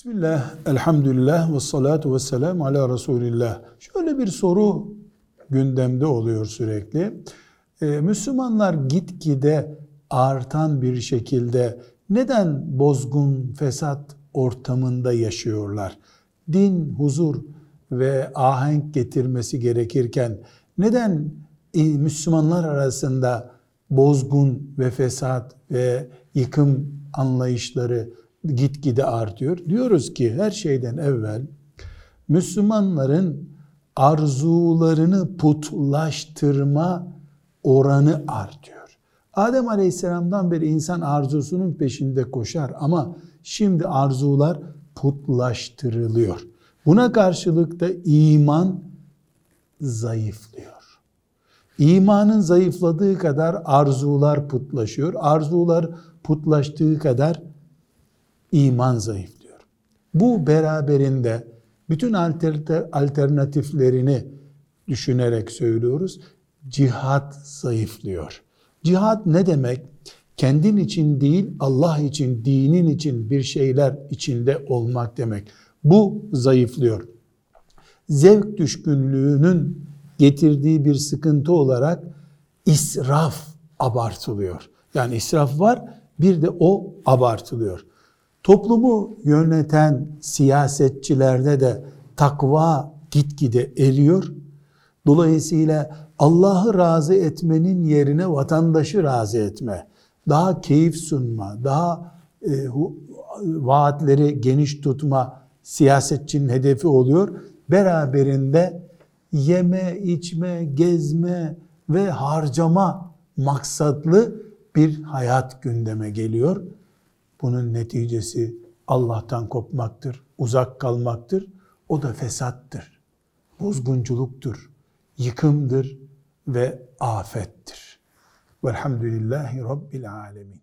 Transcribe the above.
Bismillah, elhamdülillah ve salatu ve selamu ala Resulillah. Şöyle bir soru gündemde oluyor sürekli. Ee, Müslümanlar gitgide artan bir şekilde neden bozgun, fesat ortamında yaşıyorlar? Din, huzur ve ahenk getirmesi gerekirken neden e, Müslümanlar arasında bozgun ve fesat ve yıkım anlayışları gitgide artıyor. Diyoruz ki her şeyden evvel Müslümanların arzularını putlaştırma oranı artıyor. Adem Aleyhisselam'dan beri insan arzusunun peşinde koşar ama şimdi arzular putlaştırılıyor. Buna karşılık da iman zayıflıyor. İmanın zayıfladığı kadar arzular putlaşıyor. Arzular putlaştığı kadar iman zayıflıyor. Bu beraberinde bütün alternatiflerini düşünerek söylüyoruz. Cihat zayıflıyor. Cihat ne demek? Kendin için değil, Allah için, dinin için bir şeyler içinde olmak demek. Bu zayıflıyor. Zevk düşkünlüğünün getirdiği bir sıkıntı olarak israf abartılıyor. Yani israf var, bir de o abartılıyor. Toplumu yöneten siyasetçilerde de takva gitgide eriyor. Dolayısıyla Allah'ı razı etmenin yerine vatandaşı razı etme, daha keyif sunma, daha e, vaatleri geniş tutma siyasetçinin hedefi oluyor. Beraberinde yeme, içme, gezme ve harcama maksatlı bir hayat gündeme geliyor. Bunun neticesi Allah'tan kopmaktır, uzak kalmaktır. O da fesattır, bozgunculuktur, yıkımdır ve afettir. Velhamdülillahi Rabbil Alemin.